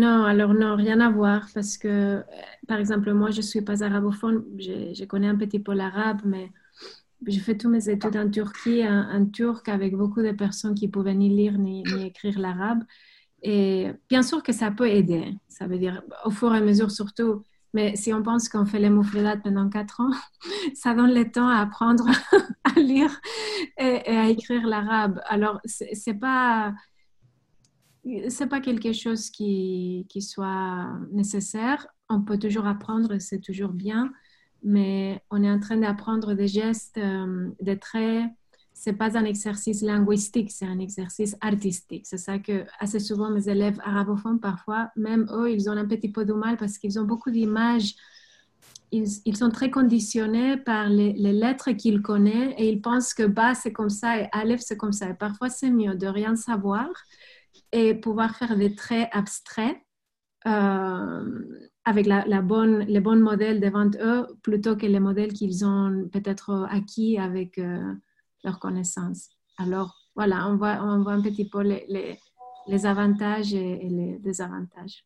Non, alors non, rien à voir parce que, par exemple, moi, je ne suis pas arabophone, je, connais un petit peu l'arabe, mais je fais tous mes études en Turquie, en, turc, avec beaucoup de personnes qui pouvaient ni lire ni, écrire l'arabe. Et bien sûr que ça peut aider, ça veut dire au fur et à mesure surtout, mais si on pense qu'on fait les pendant quatre ans, ça donne le temps à apprendre à lire et, et à écrire l'arabe. Alors, c'est pas c'est pas quelque chose qui, qui, soit nécessaire. On peut toujours apprendre, c'est toujours bien, mais on est en train d'apprendre des gestes, euh, des traits. C'est pas un exercice linguistique, c'est un exercice artistique. C'est ça que assez souvent mes élèves arabophones, parfois, même eux, ils ont un petit peu de mal parce qu'ils ont beaucoup d'images. Ils, ils, sont très conditionnés par les, lettres qu'ils connaissent et ils pensent que bas c'est comme ça et aleph c'est comme ça. Parfois c'est mieux de rien savoir et pouvoir faire des traits abstraits euh, avec la, bonne, les bons modèles devant eux plutôt que les modèles qu'ils ont peut-être acquis avec euh, leurs connaissances. Alors, voilà, on voit, on voit un petit peu les, les, avantages et, les désavantages.